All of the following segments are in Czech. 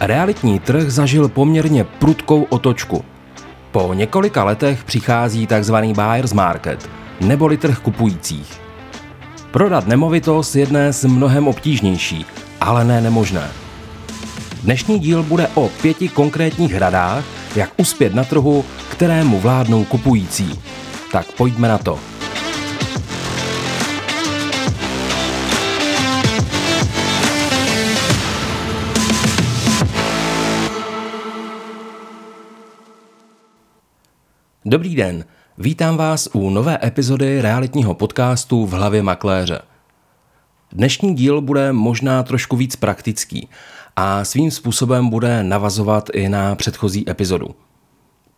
Realitní trh zažil poměrně prudkou otočku. Po několika letech přichází tzv. buyer's market, neboli trh kupujících. Prodat nemovitost je dnes mnohem obtížnější, ale ne nemožné. Dnešní díl bude o pěti konkrétních radách, jak uspět na trhu, kterému vládnou kupující. Tak pojďme na to. Dobrý den, vítám vás u nové epizody realitního podcastu v hlavě makléře. Dnešní díl bude možná trošku víc praktický a svým způsobem bude navazovat i na předchozí epizodu.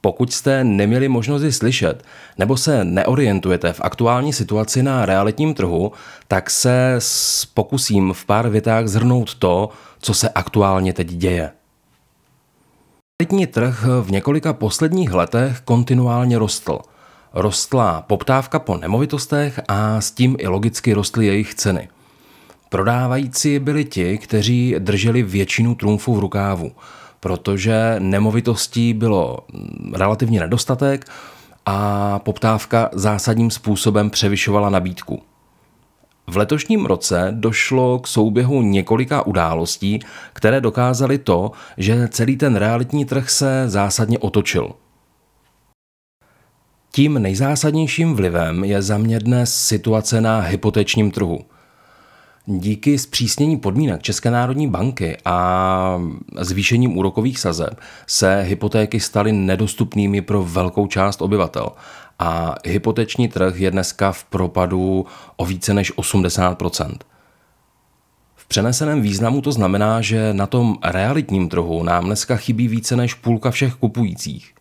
Pokud jste neměli možnost ji slyšet nebo se neorientujete v aktuální situaci na realitním trhu, tak se pokusím v pár větách zhrnout to, co se aktuálně teď děje. Realitní trh v několika posledních letech kontinuálně rostl. Rostla poptávka po nemovitostech a s tím i logicky rostly jejich ceny. Prodávající byli ti, kteří drželi většinu trumfu v rukávu, protože nemovitostí bylo relativně nedostatek a poptávka zásadním způsobem převyšovala nabídku. V letošním roce došlo k souběhu několika událostí, které dokázaly to, že celý ten realitní trh se zásadně otočil. Tím nejzásadnějším vlivem je za mě dnes situace na hypotečním trhu – Díky zpřísnění podmínek České národní banky a zvýšením úrokových sazeb se hypotéky staly nedostupnými pro velkou část obyvatel a hypoteční trh je dneska v propadu o více než 80% v přeneseném významu to znamená, že na tom realitním trhu nám dneska chybí více než půlka všech kupujících.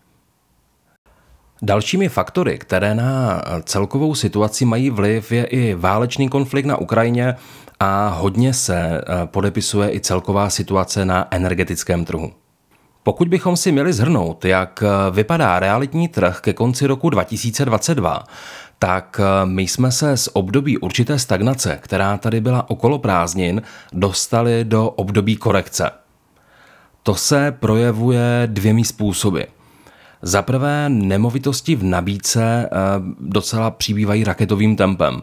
Dalšími faktory, které na celkovou situaci mají vliv, je i válečný konflikt na Ukrajině a hodně se eh, podepisuje i celková situace na energetickém trhu. Pokud bychom si měli zhrnout, jak eh, vypadá realitní trh ke konci roku 2022, tak eh, my jsme se z období určité stagnace, která tady byla okolo prázdnin, dostali do období korekce. To se projevuje dvěmi způsoby. Za prvé, nemovitosti v nabídce docela přibývají raketovým tempem.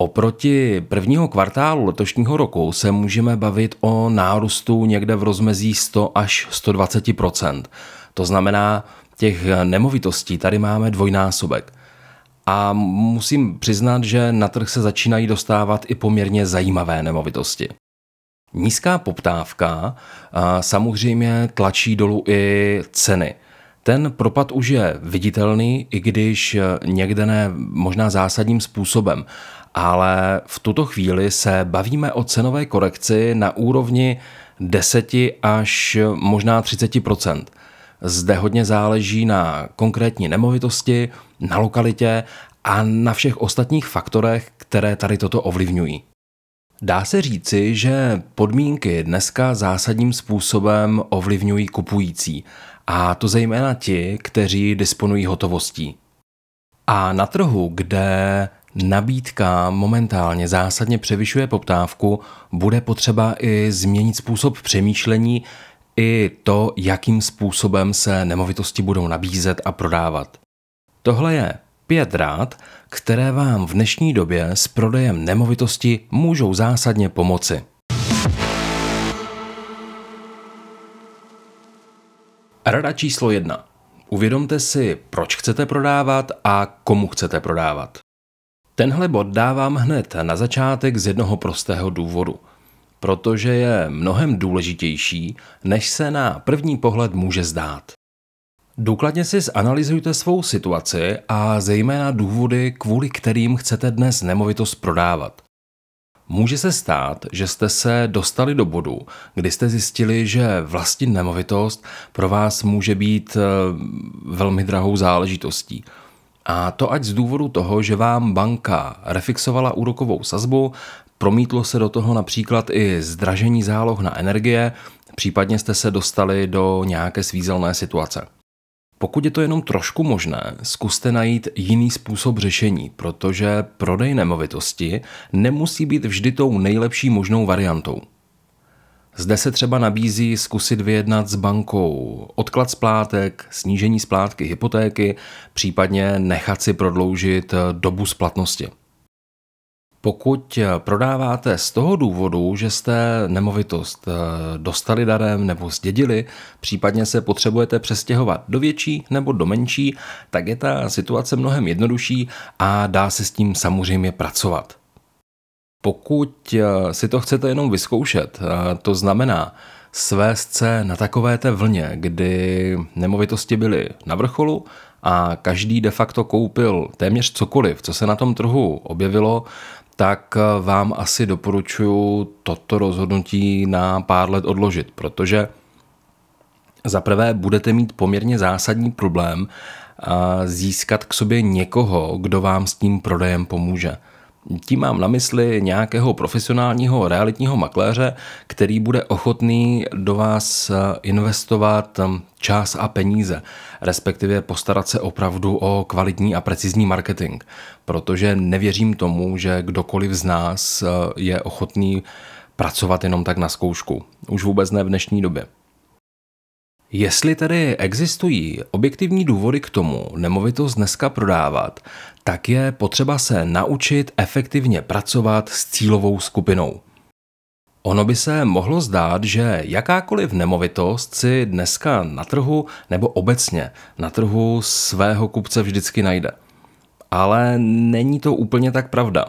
Oproti prvního kvartálu letošního roku se můžeme bavit o nárůstu někde v rozmezí 100 až 120% To znamená, těch nemovitostí tady máme dvojnásobek. A musím přiznat, že na trh se začínají dostávat i poměrně zajímavé nemovitosti. Nízká poptávka samozřejmě tlačí dolů i ceny. Ten propad už je viditelný, i když někde ne možná zásadním způsobem ale v tuto chvíli se bavíme o cenové korekci na úrovni 10 až možná 30% Zde hodně záleží na konkrétní nemovitosti, na lokalitě a na všech ostatních faktorech, které tady toto ovlivňují. Dá se říci, že podmínky dneska zásadním způsobem ovlivňují kupující, a to zejména ti, kteří disponují hotovostí. A na trhu, kde nabídka momentálně zásadně převyšuje poptávku, bude potřeba i změnit způsob přemýšlení i to, jakým způsobem se nemovitosti budou nabízet a prodávat. Tohle je pět rád, které vám v dnešní době s prodejem nemovitosti můžou zásadně pomoci. Rada číslo jedna. Uvědomte si, proč chcete prodávat a komu chcete prodávat. Tenhle bod dávám hned na začátek z jednoho prostého důvodu. Protože je mnohem důležitější, než se na první pohled může zdát. Důkladně si zanalizujte svou situaci a zejména důvody, kvůli kterým chcete dnes nemovitost prodávat. Může se stát, že jste se dostali do bodu, kdy jste zjistili, že vlastnit nemovitost pro vás může být eh, velmi drahou záležitostí – a to ať z důvodu toho, že vám banka refixovala úrokovou sazbu, promítlo se do toho například i zdražení záloh na energie, případně jste se dostali do nějaké svízelné situace. Pokud je to jenom trošku možné, zkuste najít jiný způsob řešení, protože prodej nemovitosti nemusí být vždy tou nejlepší možnou variantou. Zde se třeba nabízí zkusit vyjednat s bankou odklad splátek, snížení splátky hypotéky, případně nechat si prodloužit dobu splatnosti. Pokud prodáváte z toho důvodu, že jste nemovitost dostali darem nebo zdědili, případně se potřebujete přestěhovat do větší nebo do menší, tak je ta situace mnohem jednodušší a dá se s tím samozřejmě pracovat. Pokud eh, si to chcete jenom vyzkoušet, eh, to znamená svést se na takové té vlně, kdy nemovitosti byly na vrcholu a každý de facto koupil téměř cokoliv, co se na tom trhu objevilo, tak eh, vám asi doporučuji toto rozhodnutí na pár let odložit, protože za prvé budete mít poměrně zásadní problém získat k sobě někoho, kdo vám s tím prodejem pomůže. Tím mám na mysli nějakého profesionálního realitního makléře, který bude ochotný do vás investovat čas a peníze, respektive postarat se opravdu o kvalitní a precizní marketing, protože nevěřím tomu, že kdokoliv z nás je ochotný pracovat jenom tak na zkoušku. Už vůbec ne v dnešní době. Jestli tedy existují objektivní důvody k tomu nemovitost dneska prodávat, tak je potřeba se naučit efektivně pracovat s cílovou skupinou. Ono by se mohlo zdát, že jakákoliv nemovitost si dneska na trhu nebo obecně na trhu svého kupce vždycky najde. Ale není to úplně tak pravda.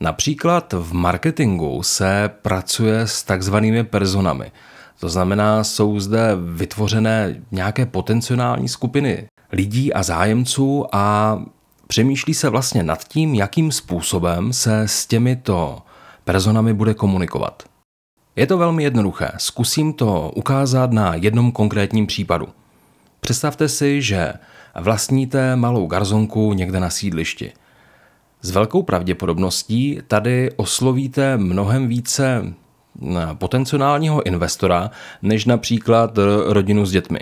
Například v marketingu se pracuje s takzvanými personami – to znamená, jsou zde vytvořené nějaké potenciální skupiny lidí a zájemců a přemýšlí se vlastně nad tím, jakým způsobem se s těmito personami bude komunikovat. Je to velmi jednoduché, zkusím to ukázat na jednom konkrétním případu. Představte si, že vlastníte malou garzonku někde na sídlišti. S velkou pravděpodobností tady oslovíte mnohem více potenciálního investora než například rodinu s dětmi.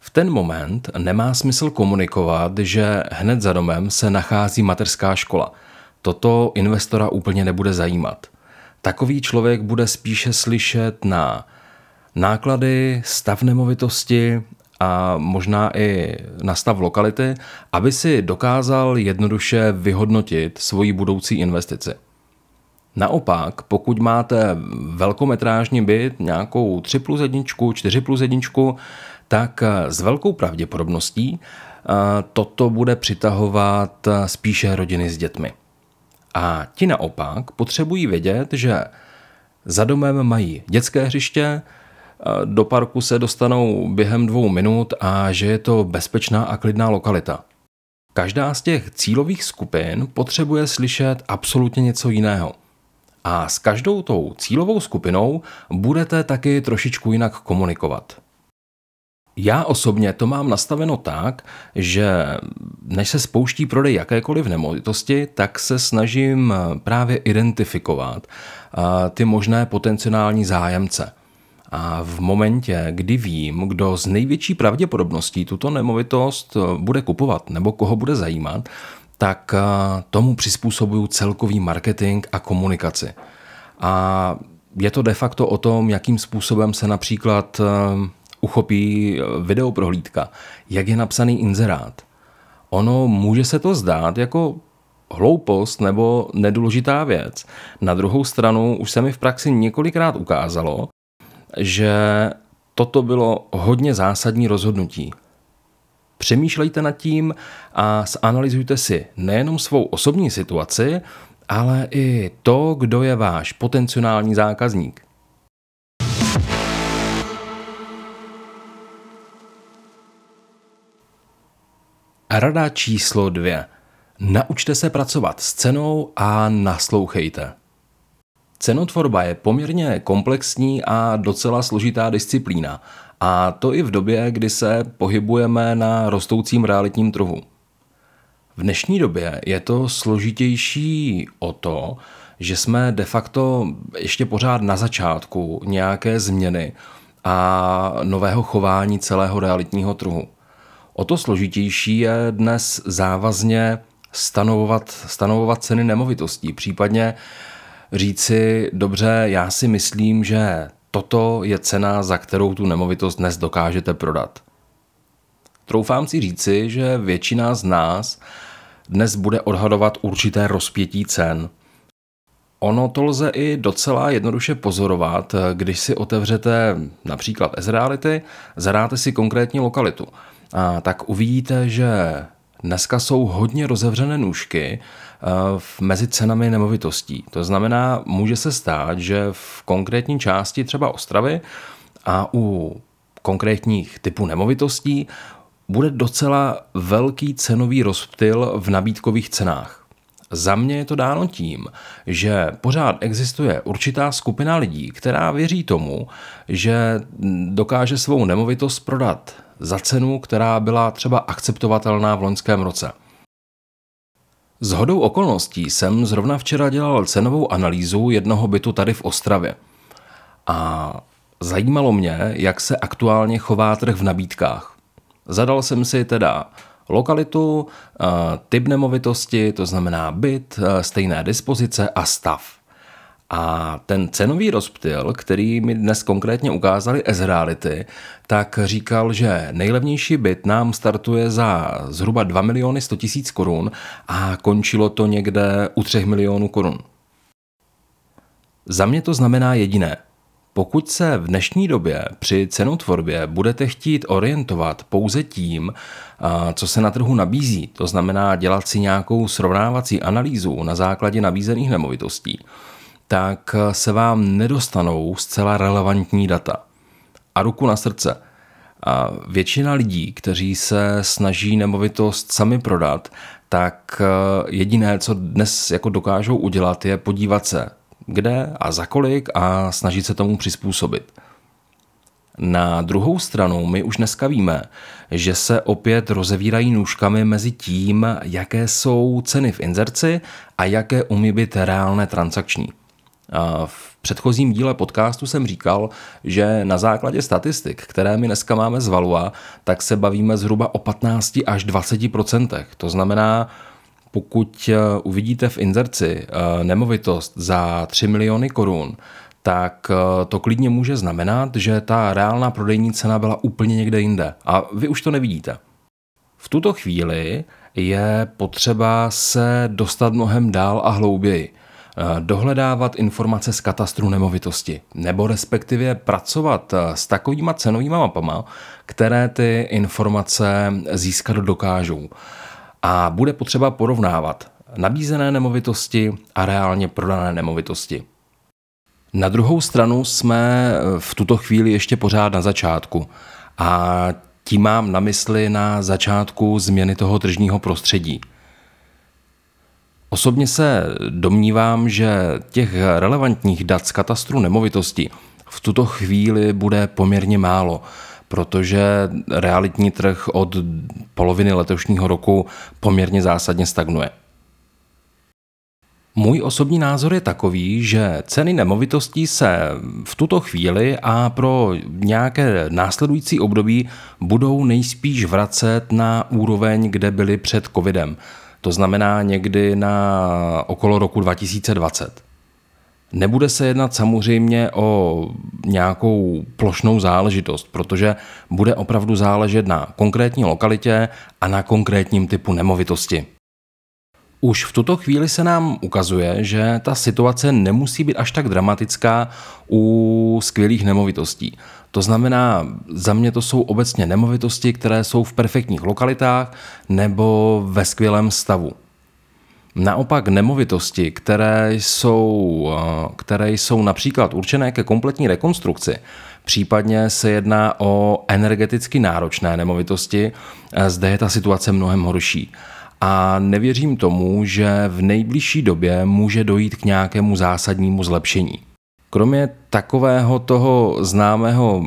V ten moment nemá smysl komunikovat, že hned za domem se nachází mateřská škola. Toto investora úplně nebude zajímat. Takový člověk bude spíše slyšet na náklady, stav nemovitosti a možná i na stav lokality, aby si dokázal jednoduše vyhodnotit svoji budoucí investici. Naopak, pokud máte velkometrážní byt, nějakou 3 plus 1, 4 plus 1, tak s velkou pravděpodobností eh, toto bude přitahovat spíše rodiny s dětmi. A ti naopak potřebují vědět, že za domem mají dětské hřiště, eh, do parku se dostanou během dvou minut a že je to bezpečná a klidná lokalita. Každá z těch cílových skupin potřebuje slyšet absolutně něco jiného – a s každou tou cílovou skupinou budete taky trošičku jinak komunikovat. Já osobně to mám nastaveno tak, že než se spouští prodej jakékoliv nemovitosti, tak se snažím právě identifikovat ty možné potenciální zájemce. A v momentě, kdy vím, kdo z největší pravděpodobností tuto nemovitost bude kupovat nebo koho bude zajímat, tak eh, tomu přizpůsobuju celkový marketing a komunikaci. A je to de facto o tom, jakým způsobem se například eh, uchopí eh, videoprohlídka, jak je napsaný inzerát. Ono může se to zdát jako hloupost nebo nedůležitá věc. Na druhou stranu už se mi v praxi několikrát ukázalo, že toto bylo hodně zásadní rozhodnutí. Přemýšlejte nad tím a zanalizujte si nejenom svou osobní situaci, ale i to, kdo je váš potenciální zákazník. Rada číslo dvě. Naučte se pracovat s cenou a naslouchejte. Cenotvorba je poměrně komplexní a docela složitá disciplína a to i v době, kdy se pohybujeme na rostoucím realitním trhu. V dnešní době je to složitější o to, že jsme de facto ještě pořád na začátku nějaké změny a nového chování celého realitního trhu. O to složitější je dnes závazně stanovovat, stanovovat ceny nemovitostí, případně říci, dobře, já si myslím, že toto je cena, za kterou tu nemovitost dnes dokážete prodat. Troufám si říci, že většina z nás dnes bude odhadovat určité rozpětí cen. Ono to lze i docela jednoduše pozorovat, když si otevřete například S-Reality, zadáte si konkrétní lokalitu. A tak uvidíte, že dneska jsou hodně rozevřené nůžky mezi cenami nemovitostí. To znamená, může se stát, že v konkrétní části třeba Ostravy a u konkrétních typů nemovitostí bude docela velký cenový rozptyl v nabídkových cenách. Za mě je to dáno tím, že pořád existuje určitá skupina lidí, která věří tomu, že dokáže svou nemovitost prodat za cenu, která byla třeba akceptovatelná v loňském roce. S hodou okolností jsem zrovna včera dělal cenovou analýzu jednoho bytu tady v Ostravě. A zajímalo mě, jak se aktuálně chová trh v nabídkách. Zadal jsem si teda lokalitu, eh, typ nemovitosti, to znamená byt, eh, stejné dispozice a stav. A ten cenový rozptyl, který mi dnes konkrétně ukázali S-Reality, tak říkal, že nejlevnější byt nám startuje za zhruba 2 miliony 100 tisíc korun a končilo to někde u 3 milionů korun. Za mě to znamená jediné. Pokud se v dnešní době při cenotvorbě budete chtít orientovat pouze tím, co se na trhu nabízí, to znamená dělat si nějakou srovnávací analýzu na základě nabízených nemovitostí, tak se vám nedostanou zcela relevantní data. A ruku na srdce. A většina lidí, kteří se snaží nemovitost sami prodat, tak jediné, co dnes jako dokážou udělat, je podívat se kde a za kolik a snažit se tomu přizpůsobit. Na druhou stranu my už dneska víme, že se opět rozevírají nůžkami mezi tím, jaké jsou ceny v inzerci a jaké umí být reálné transakční. V předchozím díle podcastu jsem říkal, že na základě statistik, které my dneska máme z Valua, tak se bavíme zhruba o 15 až 20% To znamená, pokud eh, uvidíte v inzerci eh, nemovitost za 3 miliony korun, tak eh, to klidně může znamenat, že ta reálná prodejní cena byla úplně někde jinde a vy už to nevidíte. V tuto chvíli je potřeba se dostat mnohem dál a hlouběji. Dohledávat informace z katastru nemovitosti, nebo respektive pracovat s takovýma cenovými mapama, které ty informace získat dokážou a bude potřeba porovnávat nabízené nemovitosti a reálně prodané nemovitosti. Na druhou stranu jsme v tuto chvíli ještě pořád na začátku a tím mám na mysli na začátku změny toho tržního prostředí. Osobně se domnívám, že těch relevantních dat z katastru nemovitosti v tuto chvíli bude poměrně málo – protože realitní trh od poloviny letošního roku poměrně zásadně stagnuje. Můj osobní názor je takový, že ceny nemovitostí se v tuto chvíli a pro nějaké následující období budou nejspíš vracet na úroveň, kde byly před covidem. To znamená někdy na okolo roku 2020. Nebude se jednat samozřejmě o nějakou plošnou záležitost, protože bude opravdu záležet na konkrétní lokalitě a na konkrétním typu nemovitosti. Už v tuto chvíli se nám ukazuje, že ta situace nemusí být až tak dramatická u skvělých nemovitostí. To znamená, za mě to jsou obecně nemovitosti, které jsou v perfektních lokalitách nebo ve skvělém stavu. Naopak nemovitosti, které jsou, eh, které jsou například určené ke kompletní rekonstrukci, případně se jedná o energeticky náročné nemovitosti, eh, zde je ta situace mnohem horší. A nevěřím tomu, že v nejbližší době může dojít k nějakému zásadnímu zlepšení. Kromě takového toho známého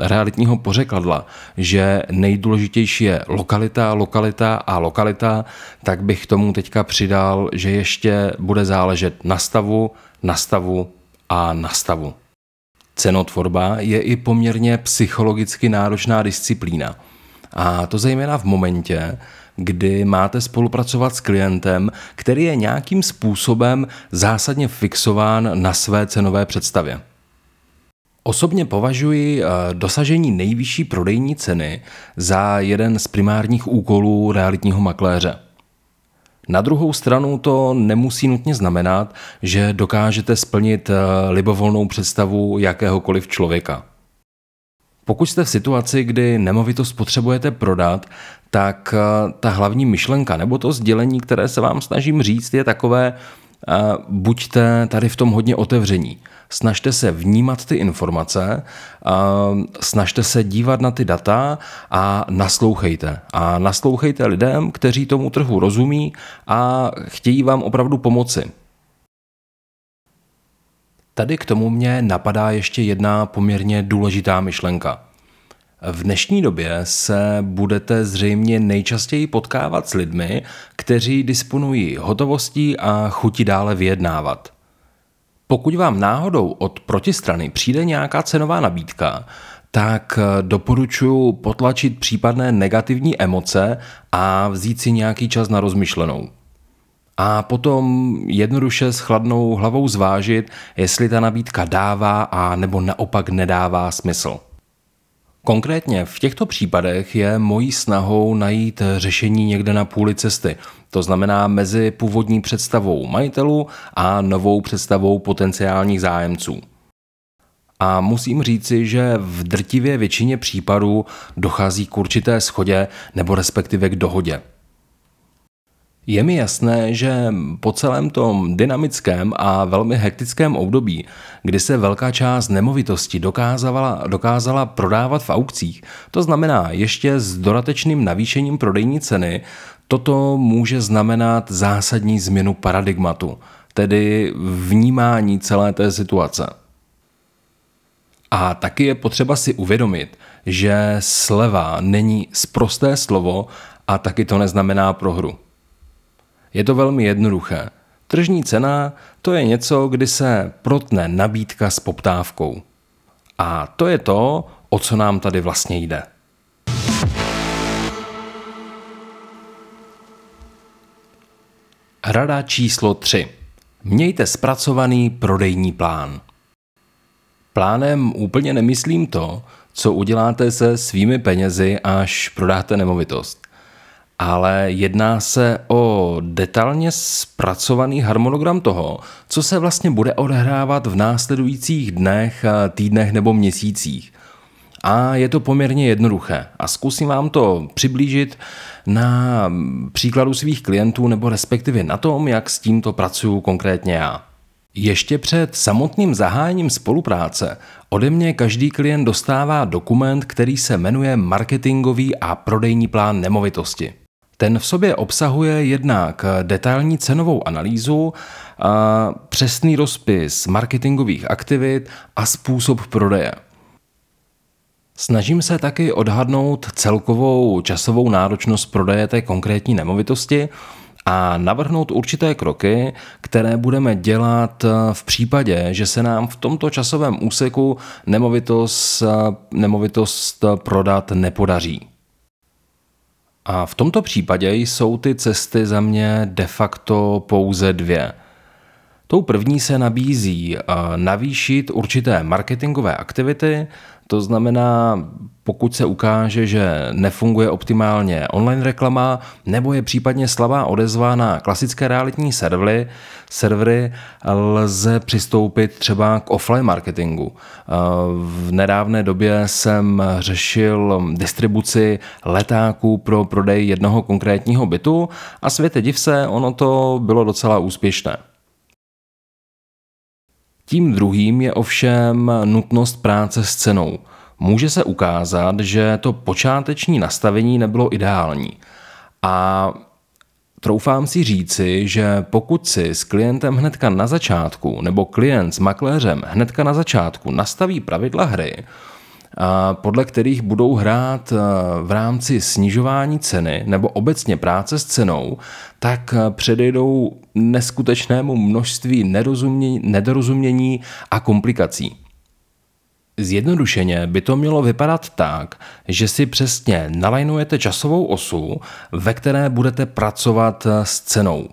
realitního pořekadla, že nejdůležitější je lokalita, lokalita a lokalita, tak bych tomu teďka přidal, že ještě bude záležet na stavu, na stavu a na stavu. Cenotvorba je i poměrně psychologicky náročná disciplína. A to zejména v momentě, kdy máte spolupracovat s klientem, který je nějakým způsobem zásadně fixován na své cenové představě. Osobně považuji eh, dosažení nejvyšší prodejní ceny za jeden z primárních úkolů realitního makléře. Na druhou stranu to nemusí nutně znamenat, že dokážete splnit eh, libovolnou představu jakéhokoliv člověka. Pokud jste v situaci, kdy nemovitost potřebujete prodat, tak eh, ta hlavní myšlenka nebo to sdělení, které se vám snažím říct, je takové, buďte tady v tom hodně otevření snažte se vnímat ty informace, snažte se dívat na ty data a naslouchejte. A naslouchejte lidem, kteří tomu trhu rozumí a chtějí vám opravdu pomoci. Tady k tomu mě napadá ještě jedna poměrně důležitá myšlenka. V dnešní době se budete zřejmě nejčastěji potkávat s lidmi, kteří disponují hotovostí a chutí dále vyjednávat. Pokud vám náhodou od protistrany přijde nějaká cenová nabídka, tak eh, doporučuji potlačit případné negativní emoce a vzít si nějaký čas na rozmyšlenou. A potom jednoduše s chladnou hlavou zvážit, jestli ta nabídka dává a nebo naopak nedává smysl. Konkrétně v těchto případech je mojí snahou najít řešení někde na půli cesty, to znamená mezi původní představou majitelů a novou představou potenciálních zájemců. A musím říci, že v drtivě většině případů dochází k určité schodě nebo respektive k dohodě. Je mi jasné, že po celém tom dynamickém a velmi hektickém období, kdy se velká část nemovitosti dokázala, dokázala prodávat v aukcích, to znamená ještě s dodatečným navýšením prodejní ceny, toto může znamenat zásadní změnu paradigmatu, tedy vnímání celé té situace. A taky je potřeba si uvědomit, že sleva není sprosté slovo a taky to neznamená prohru. Je to velmi jednoduché. Tržní cena to je něco, kdy se protne nabídka s poptávkou. A to je to, o co nám tady vlastně jde. Rada číslo 3. Mějte zpracovaný prodejní plán. Plánem úplně nemyslím to, co uděláte se svými penězi, až prodáte nemovitost ale jedná se o detailně zpracovaný harmonogram toho, co se vlastně bude odehrávat v následujících dnech, týdnech nebo měsících. A je to poměrně jednoduché a zkusím vám to přiblížit na příkladu svých klientů nebo respektive na tom, jak s tímto pracuju konkrétně já. Ještě před samotným zahájením spolupráce ode mě každý klient dostává dokument, který se jmenuje Marketingový a prodejní plán nemovitosti. Ten v sobě obsahuje jednak detailní cenovou analýzu, přesný rozpis marketingových aktivit a způsob prodeje. Snažím se taky odhadnout celkovou časovou náročnost prodeje té konkrétní nemovitosti a navrhnout určité kroky, které budeme dělat v případě, že se nám v tomto časovém úseku nemovitost, nemovitost prodat nepodaří. A v tomto případě jsou ty cesty za mě de facto pouze dvě. Tou první se nabízí eh, navýšit určité marketingové aktivity, to znamená, pokud se ukáže, že nefunguje optimálně online reklama nebo je případně slabá odezva na klasické realitní servery, servery lze přistoupit třeba k offline marketingu. V nedávné době jsem řešil distribuci letáků pro prodej jednoho konkrétního bytu a světe div se, ono to bylo docela úspěšné. Tím druhým je ovšem nutnost práce s cenou. Může se ukázat, že to počáteční nastavení nebylo ideální. A troufám si říci, že pokud si s klientem hnedka na začátku, nebo klient s makléřem hnedka na začátku nastaví pravidla hry, podle kterých budou hrát v rámci snižování ceny nebo obecně práce s cenou, tak předejdou neskutečnému množství nedorozumění a komplikací. Zjednodušeně by to mělo vypadat tak, že si přesně nalajnujete časovou osu, ve které budete pracovat s cenou.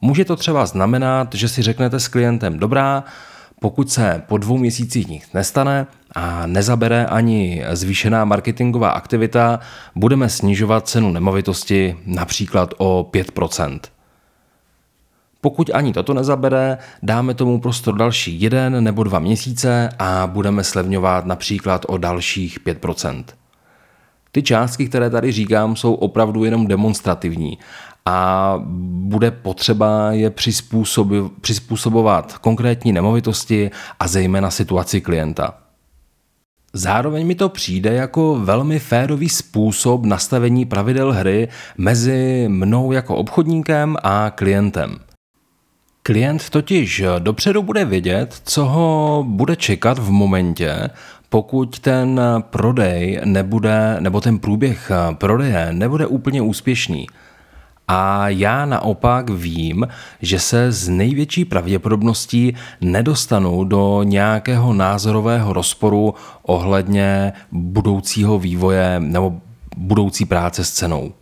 Může to třeba znamenat, že si řeknete s klientem dobrá, Pokud se po dvou měsících nic nestane a nezabere ani zvýšená marketingová aktivita, budeme snižovat cenu nemovitosti například o 5%. Pokud ani toto nezabere, dáme tomu prostor další jeden nebo dva měsíce a budeme slevňovat například o dalších 5%. Ty částky, které tady říkám, jsou opravdu jenom demonstrativní a bude potřeba je přizpůsobovat konkrétní nemovitosti a zejména situaci klienta. Zároveň mi to přijde jako velmi férový způsob nastavení pravidel hry mezi mnou jako obchodníkem a klientem. Klient totiž dopředu bude vědět, co ho bude čekat v momentě, pokud ten prodej nebude, nebo ten průběh prodeje nebude úplně úspěšný. A já naopak vím, že se z největší pravděpodobností nedostanu do nějakého názorového rozporu ohledně budoucího vývoje nebo budoucí práce s cenou.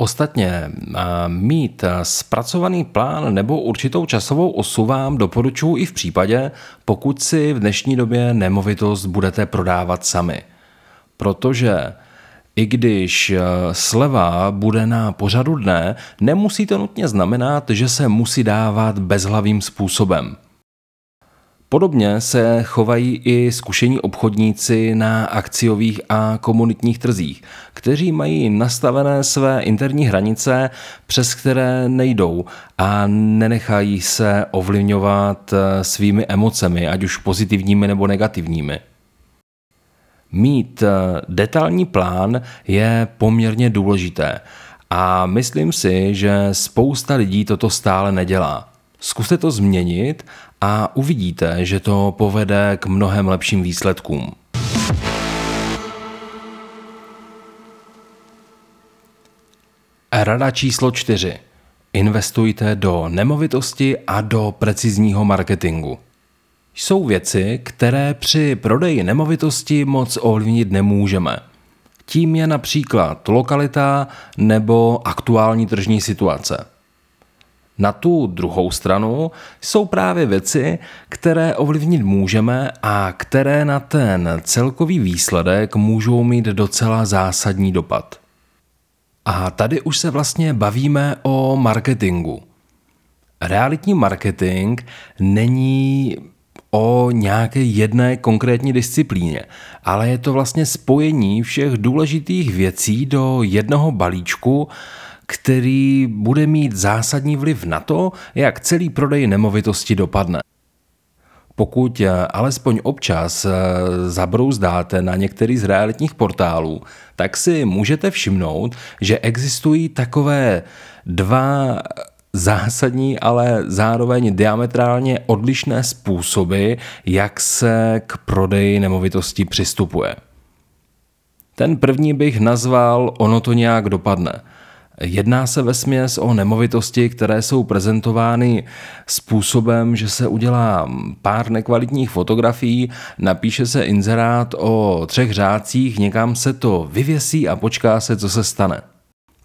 Ostatně mít zpracovaný plán nebo určitou časovou osu vám doporučuji i v případě, pokud si v dnešní době nemovitost budete prodávat sami. Protože i když sleva bude na pořadu dne, nemusí to nutně znamenat, že se musí dávat bezhlavým způsobem. Podobně se chovají i zkušení obchodníci na akciových a komunitních trzích, kteří mají nastavené své interní hranice, přes které nejdou a nenechají se ovlivňovat eh, svými emocemi, ať už pozitivními nebo negativními. Mít eh, detailní plán je poměrně důležité a myslím si, že spousta lidí toto stále nedělá. Zkuste to změnit a uvidíte, že to povede k mnohem lepším výsledkům. Rada číslo 4. Investujte do nemovitosti a do precizního marketingu. Jsou věci, které při prodeji nemovitosti moc ovlivnit nemůžeme. Tím je například lokalita nebo aktuální tržní situace. Na tu druhou stranu jsou právě věci, které ovlivnit můžeme a které na ten celkový výsledek můžou mít docela zásadní dopad. A tady už se vlastně bavíme o marketingu. Realitní marketing není o nějaké jedné konkrétní disciplíně, ale je to vlastně spojení všech důležitých věcí do jednoho balíčku, který bude mít zásadní vliv na to, jak celý prodej nemovitosti dopadne. Pokud eh, alespoň občas eh, zabrouzdáte na některý z realitních portálů, tak si můžete všimnout, že existují takové dva zásadní, ale zároveň diametrálně odlišné způsoby, jak se k prodeji nemovitosti přistupuje. Ten první bych nazval ono to nějak dopadne – Jedná se ve směs o nemovitosti, které jsou prezentovány způsobem, že se udělá pár nekvalitních fotografií, napíše se inzerát o třech řádcích, někam se to vyvěsí a počká se, co se stane.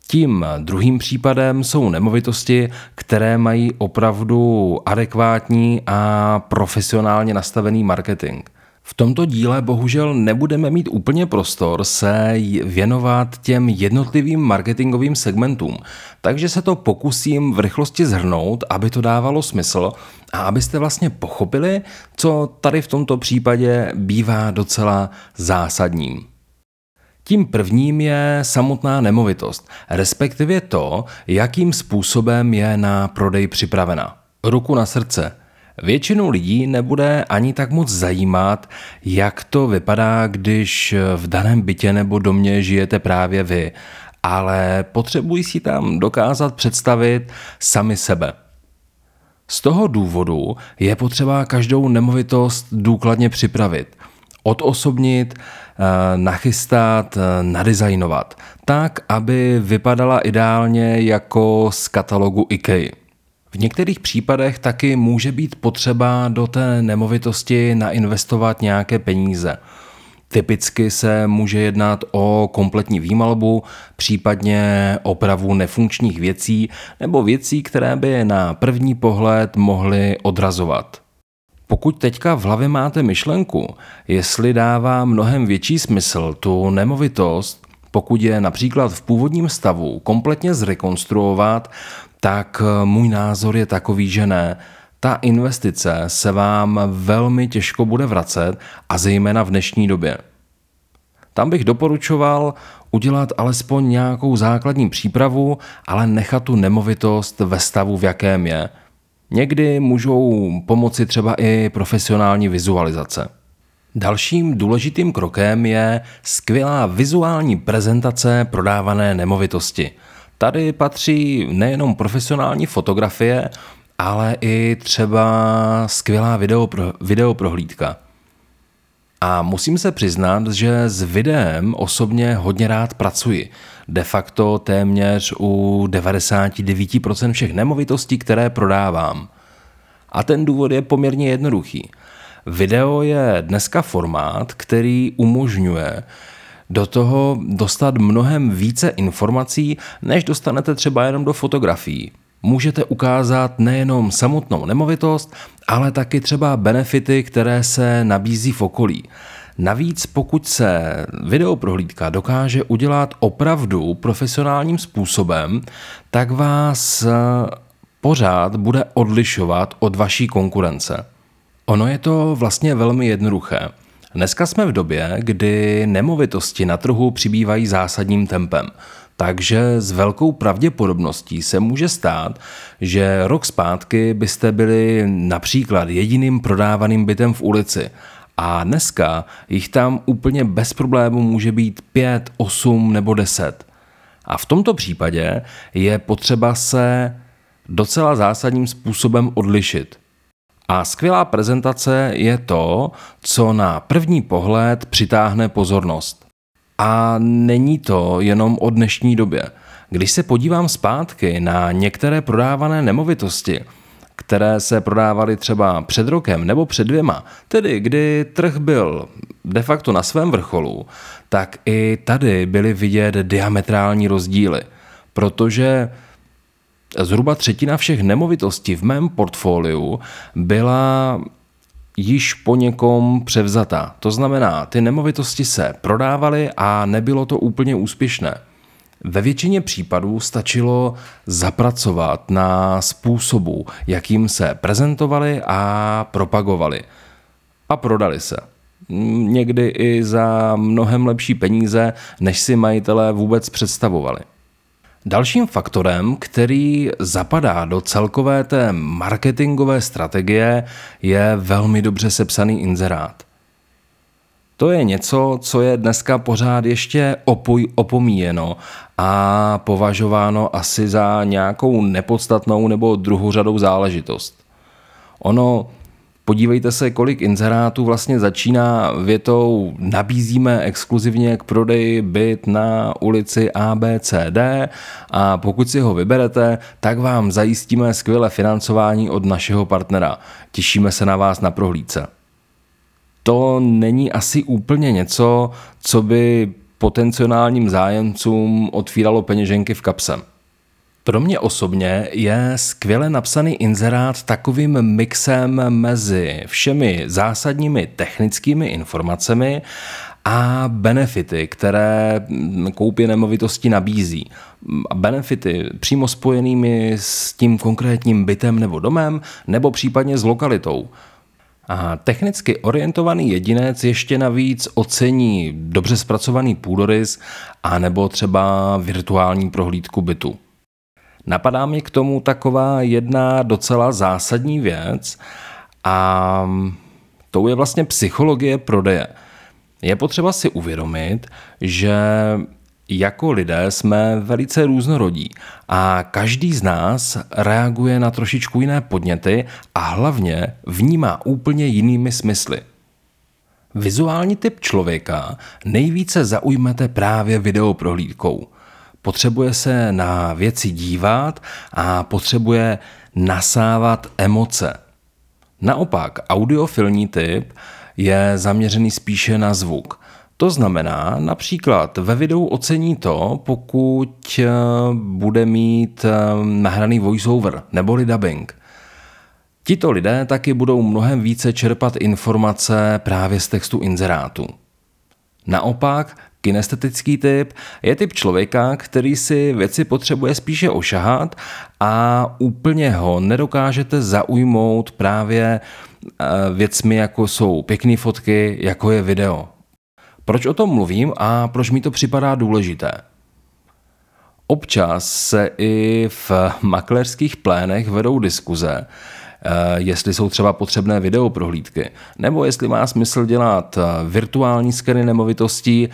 Tím druhým případem jsou nemovitosti, které mají opravdu adekvátní a profesionálně nastavený marketing. V tomto díle bohužel nebudeme mít úplně prostor se věnovat těm jednotlivým marketingovým segmentům, takže se to pokusím v rychlosti zhrnout, aby to dávalo smysl a abyste vlastně pochopili, co tady v tomto případě bývá docela zásadním. Tím prvním je samotná nemovitost, respektive to, jakým způsobem je na prodej připravena. Ruku na srdce – Většinu lidí nebude ani tak moc zajímat, jak to vypadá, když v daném bytě nebo domě žijete právě vy, ale potřebují si tam dokázat představit sami sebe. Z toho důvodu je potřeba každou nemovitost důkladně připravit, odosobnit, eh, nachystat, eh, nadizajnovat, tak, aby vypadala ideálně jako z katalogu IKEA. V některých případech taky může být potřeba do té nemovitosti nainvestovat nějaké peníze. Typicky se může jednat o kompletní výmalbu, případně opravu nefunkčních věcí nebo věcí, které by na první pohled mohly odrazovat. Pokud teďka v hlavě máte myšlenku, jestli dává mnohem větší smysl tu nemovitost, pokud je například v původním stavu, kompletně zrekonstruovat, tak můj názor je takový, že ne. Ta investice se vám velmi těžko bude vracet a zejména v dnešní době. Tam bych doporučoval udělat alespoň nějakou základní přípravu, ale nechat tu nemovitost ve stavu, v jakém je. Někdy můžou pomoci třeba i profesionální vizualizace. Dalším důležitým krokem je skvělá vizuální prezentace prodávané nemovitosti. Tady patří nejenom profesionální fotografie, ale i třeba skvělá video, videoprohlídka. A musím se přiznat, že s videem osobně hodně rád pracuji. De facto téměř u 99% všech nemovitostí, které prodávám. A ten důvod je poměrně jednoduchý. Video je dneska formát, který umožňuje do toho dostat mnohem více informací, než dostanete třeba jenom do fotografií můžete ukázat nejenom samotnou nemovitost, ale taky třeba benefity, které se nabízí v okolí. Navíc pokud se videoprohlídka dokáže udělat opravdu profesionálním způsobem, tak vás pořád bude odlišovat od vaší konkurence. Ono je to vlastně velmi jednoduché. Dneska jsme v době, kdy nemovitosti na trhu přibývají zásadním tempem. Takže s velkou pravděpodobností se může stát, že rok zpátky byste byli například jediným prodávaným bytem v ulici a dneska jich tam úplně bez problému může být 5, 8 nebo 10. A v tomto případě je potřeba se docela zásadním způsobem odlišit. A skvělá prezentace je to, co na první pohled přitáhne pozornost. A není to jenom o dnešní době. Když se podívám zpátky na některé prodávané nemovitosti, které se prodávaly třeba před rokem nebo před dvěma, tedy kdy trh byl de facto na svém vrcholu, tak i tady byly vidět diametrální rozdíly, protože zhruba třetina všech nemovitostí v mém portfoliu byla již po někom převzatá. To znamená, ty nemovitosti se prodávaly a nebylo to úplně úspěšné. Ve většině případů stačilo zapracovat na způsobu, jakým se prezentovali a propagovali. A prodali se. Někdy i za mnohem lepší peníze, než si majitelé vůbec představovali. Dalším faktorem, který zapadá do celkové té marketingové strategie, je velmi dobře sepsaný inzerát. To je něco, co je dneska pořád ještě opoj, opomíjeno a považováno asi za nějakou nepodstatnou nebo druhořadou záležitost. Ono Podívejte se, kolik inzerátů vlastně začíná větou nabízíme exkluzivně k prodeji byt na ulici ABCD a pokud si ho vyberete, tak vám zajistíme skvělé financování od našeho partnera. Těšíme se na vás na prohlídce. To není asi úplně něco, co by potenciálním zájemcům otvíralo peněženky v kapse. Pro mě osobně je skvěle napsaný inzerát takovým mixem mezi všemi zásadními technickými informacemi a benefity, které koupě nemovitosti nabízí. Benefity přímo spojenými s tím konkrétním bytem nebo domem, nebo případně s lokalitou. A technicky orientovaný jedinec ještě navíc ocení dobře zpracovaný půdorys a nebo třeba virtuální prohlídku bytu. Napadá mi k tomu taková jedna docela zásadní věc a to je vlastně psychologie prodeje. Je potřeba si uvědomit, že jako lidé jsme velice různorodí a každý z nás reaguje na trošičku jiné podněty a hlavně vnímá úplně jinými smysly. Vizuální typ člověka nejvíce zaujmete právě videoprohlídkou – potřebuje se na věci dívat a potřebuje nasávat emoce. Naopak, audiofilní typ je zaměřený spíše na zvuk. To znamená, například ve videu ocení to, pokud eh, bude mít eh, nahraný voiceover neboli dubbing. Tito lidé taky budou mnohem více čerpat informace právě z textu inzerátu. Naopak, kinestetický typ je typ člověka, který si věci potřebuje spíše ošahat a úplně ho nedokážete zaujmout právě eh, věcmi, jako jsou pěkné fotky, jako je video. Proč o tom mluvím a proč mi to připadá důležité? Občas se i v maklerských plénech vedou diskuze, eh, jestli jsou třeba potřebné videoprohlídky, nebo jestli má smysl dělat eh, virtuální skeny nemovitostí,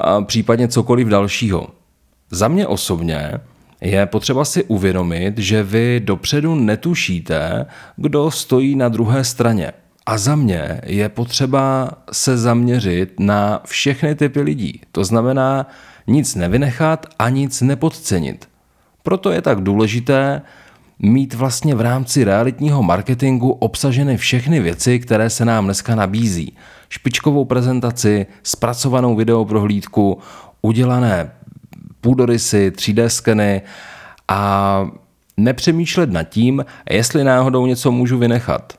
a případně cokoliv dalšího. Za mě osobně je potřeba si uvědomit, že vy dopředu netušíte, kdo stojí na druhé straně. A za mě je potřeba se zaměřit na všechny typy lidí. To znamená nic nevynechat a nic nepodcenit. Proto je tak důležité mít vlastně v rámci realitního marketingu obsaženy všechny věci, které se nám dneska nabízí. Špičkovou prezentaci, zpracovanou videoprohlídku, udělané půdorysy, 3D skeny a nepřemýšlet nad tím, jestli náhodou něco můžu vynechat.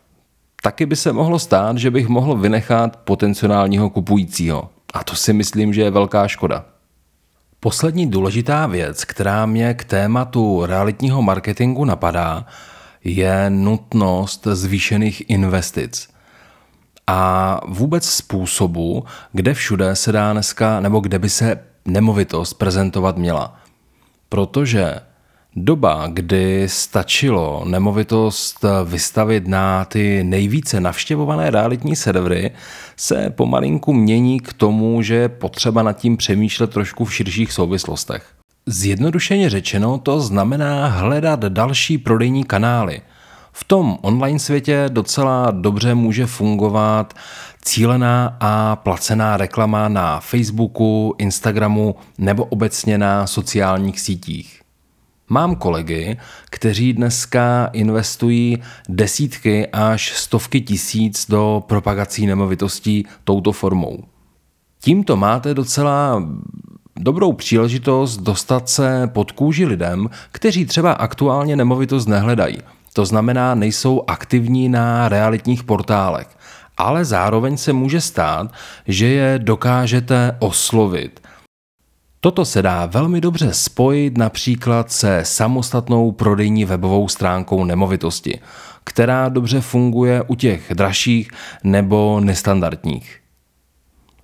Taky by se mohlo stát, že bych mohl vynechat potenciálního kupujícího. A to si myslím, že je velká škoda. Poslední důležitá věc, která mě k tématu realitního marketingu napadá, je nutnost zvýšených investic. A vůbec způsobu, kde všude se dá dneska, nebo kde by se nemovitost prezentovat měla. Protože Doba, kdy stačilo nemovitost vystavit na ty nejvíce navštěvované realitní servery, se pomalinku mění k tomu, že je potřeba nad tím přemýšlet trošku v širších souvislostech. Zjednodušeně řečeno to znamená hledat další prodejní kanály. V tom online světě docela dobře může fungovat cílená a placená reklama na Facebooku, Instagramu nebo obecně na sociálních sítích. Mám kolegy, kteří dneska investují desítky až stovky tisíc do propagací nemovitostí touto formou. Tímto máte docela dobrou příležitost dostat se pod kůži lidem, kteří třeba aktuálně nemovitost nehledají. To znamená, nejsou aktivní na realitních portálech. Ale zároveň se může stát, že je dokážete oslovit Toto se dá velmi dobře spojit například se samostatnou prodejní webovou stránkou nemovitosti, která dobře funguje u těch dražších nebo nestandardních.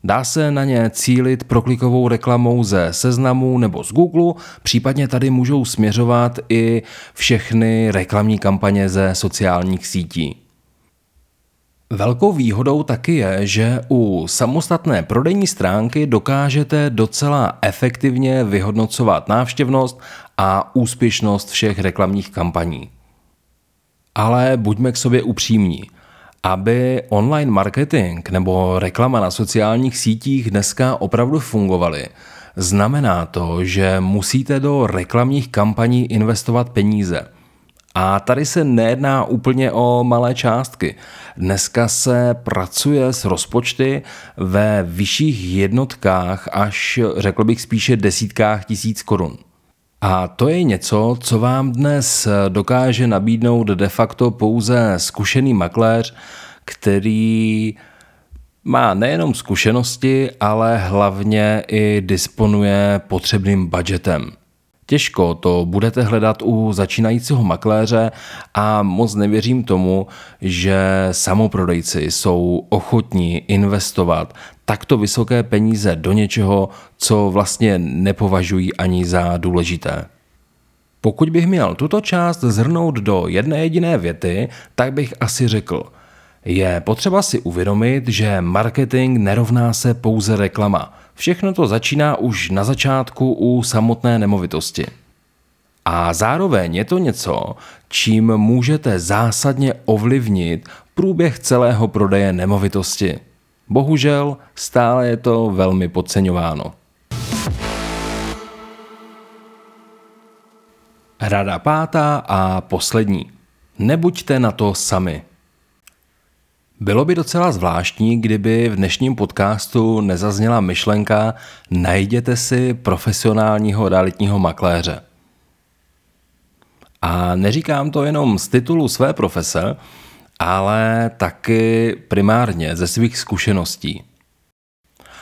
Dá se na ně cílit proklikovou reklamou ze seznamu nebo z Google, případně tady můžou směřovat i všechny reklamní kampaně ze sociálních sítí. Velkou výhodou taky je, že u samostatné prodejní stránky dokážete docela efektivně vyhodnocovat návštěvnost a úspěšnost všech reklamních kampaní. Ale buďme k sobě upřímní. Aby online marketing nebo reklama na sociálních sítích dneska opravdu fungovaly, znamená to, že musíte do reklamních kampaní investovat peníze – a tady se nejedná úplně o malé částky. Dneska se pracuje s rozpočty ve vyšších jednotkách až řekl bych spíše desítkách tisíc korun. A to je něco, co vám dnes dokáže nabídnout de facto pouze zkušený makléř, který má nejenom zkušenosti, ale hlavně i disponuje potřebným budgetem. Těžko to budete hledat u začínajícího makléře a moc nevěřím tomu, že samoprodejci jsou ochotní investovat takto vysoké peníze do něčeho, co vlastně nepovažují ani za důležité. Pokud bych měl tuto část zhrnout do jedné jediné věty, tak bych asi řekl – je potřeba si uvědomit, že marketing nerovná se pouze reklama. Všechno to začíná už na začátku u samotné nemovitosti. A zároveň je to něco, čím můžete zásadně ovlivnit průběh celého prodeje nemovitosti. Bohužel stále je to velmi podceňováno. Rada pátá a poslední. Nebuďte na to sami. Bylo by docela zvláštní, kdyby v dnešním podcastu nezazněla myšlenka najděte si profesionálního realitního makléře. A neříkám to jenom z titulu své profese, ale taky primárně ze svých zkušeností.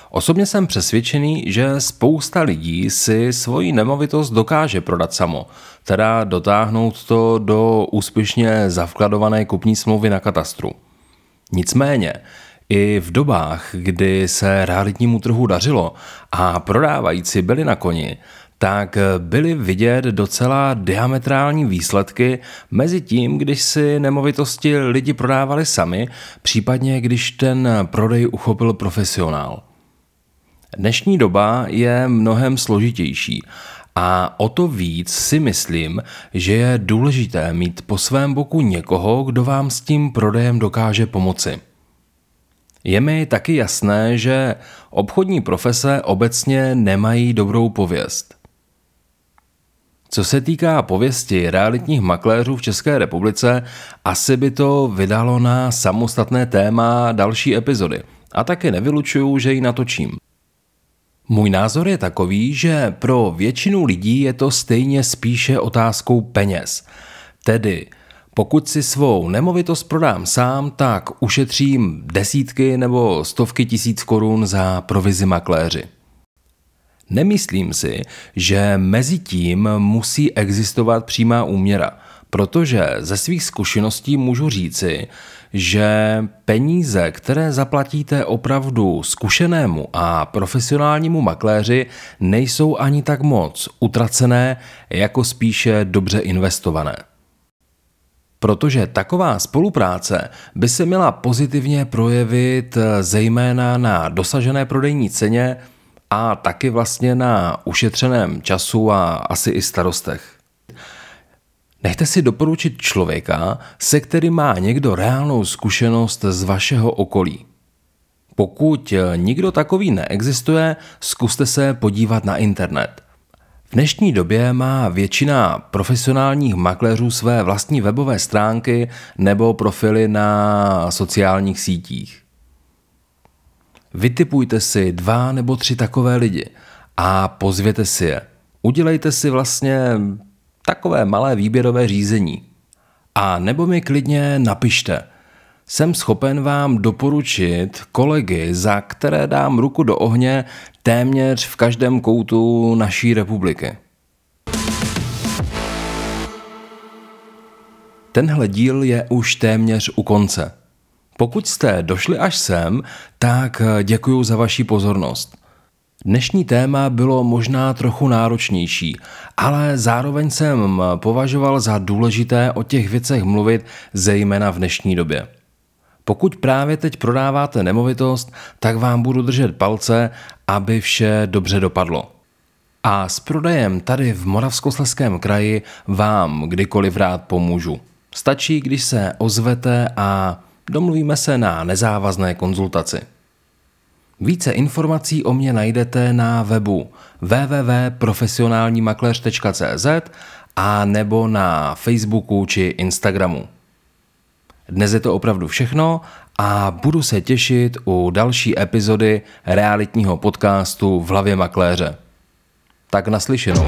Osobně jsem přesvědčený, že spousta lidí si svoji nemovitost dokáže prodat samo, teda dotáhnout to do úspěšně zavkladované kupní smlouvy na katastru. Nicméně, i v dobách, kdy se realitnímu trhu dařilo a prodávající byli na koni, tak byly vidět docela diametrální výsledky mezi tím, když si nemovitosti lidi prodávali sami, případně když ten prodej uchopil profesionál. Dnešní doba je mnohem složitější a o to víc si myslím, že je důležité mít po svém boku někoho, kdo vám s tím prodejem dokáže pomoci. Je mi taky jasné, že obchodní profese obecně nemají dobrou pověst. Co se týká pověsti realitních makléřů v České republice, asi by to vydalo na samostatné téma další epizody. A taky nevylučuju, že ji natočím. Můj názor je takový, že pro většinu lidí je to stejně spíše otázkou peněz. Tedy, pokud si svou nemovitost prodám sám, tak ušetřím desítky nebo stovky tisíc korun za provizi makléři. Nemyslím si, že mezi tím musí existovat přímá úměra, protože ze svých zkušeností můžu říci, že peníze, které zaplatíte opravdu zkušenému a profesionálnímu makléři, nejsou ani tak moc utracené, jako spíše dobře investované. Protože taková spolupráce by se měla pozitivně projevit zejména na dosažené prodejní ceně a taky vlastně na ušetřeném času a asi i starostech. Nechte si doporučit člověka, se kterým má někdo reálnou zkušenost z vašeho okolí. Pokud nikdo takový neexistuje, zkuste se podívat na internet. V dnešní době má většina profesionálních makléřů své vlastní webové stránky nebo profily na sociálních sítích. Vytipujte si dva nebo tři takové lidi a pozvěte si je. Udělejte si vlastně takové malé výběrové řízení. A nebo mi klidně napište. Jsem schopen vám doporučit kolegy, za které dám ruku do ohně téměř v každém koutu naší republiky. Tenhle díl je už téměř u konce. Pokud jste došli až sem, tak děkuji za vaši pozornost. Dnešní téma bylo možná trochu náročnější, ale zároveň jsem považoval za důležité o těch věcech mluvit, zejména v dnešní době. Pokud právě teď prodáváte nemovitost, tak vám budu držet palce, aby vše dobře dopadlo. A s prodejem tady v Moravskosleském kraji vám kdykoliv rád pomůžu. Stačí, když se ozvete a domluvíme se na nezávazné konzultaci. Více informací o mě najdete na webu www.profesionálnímakléř.cz a nebo na Facebooku či Instagramu. Dnes je to opravdu všechno a budu se těšit u další epizody realitního podcastu v hlavě makléře. Tak naslyšenou.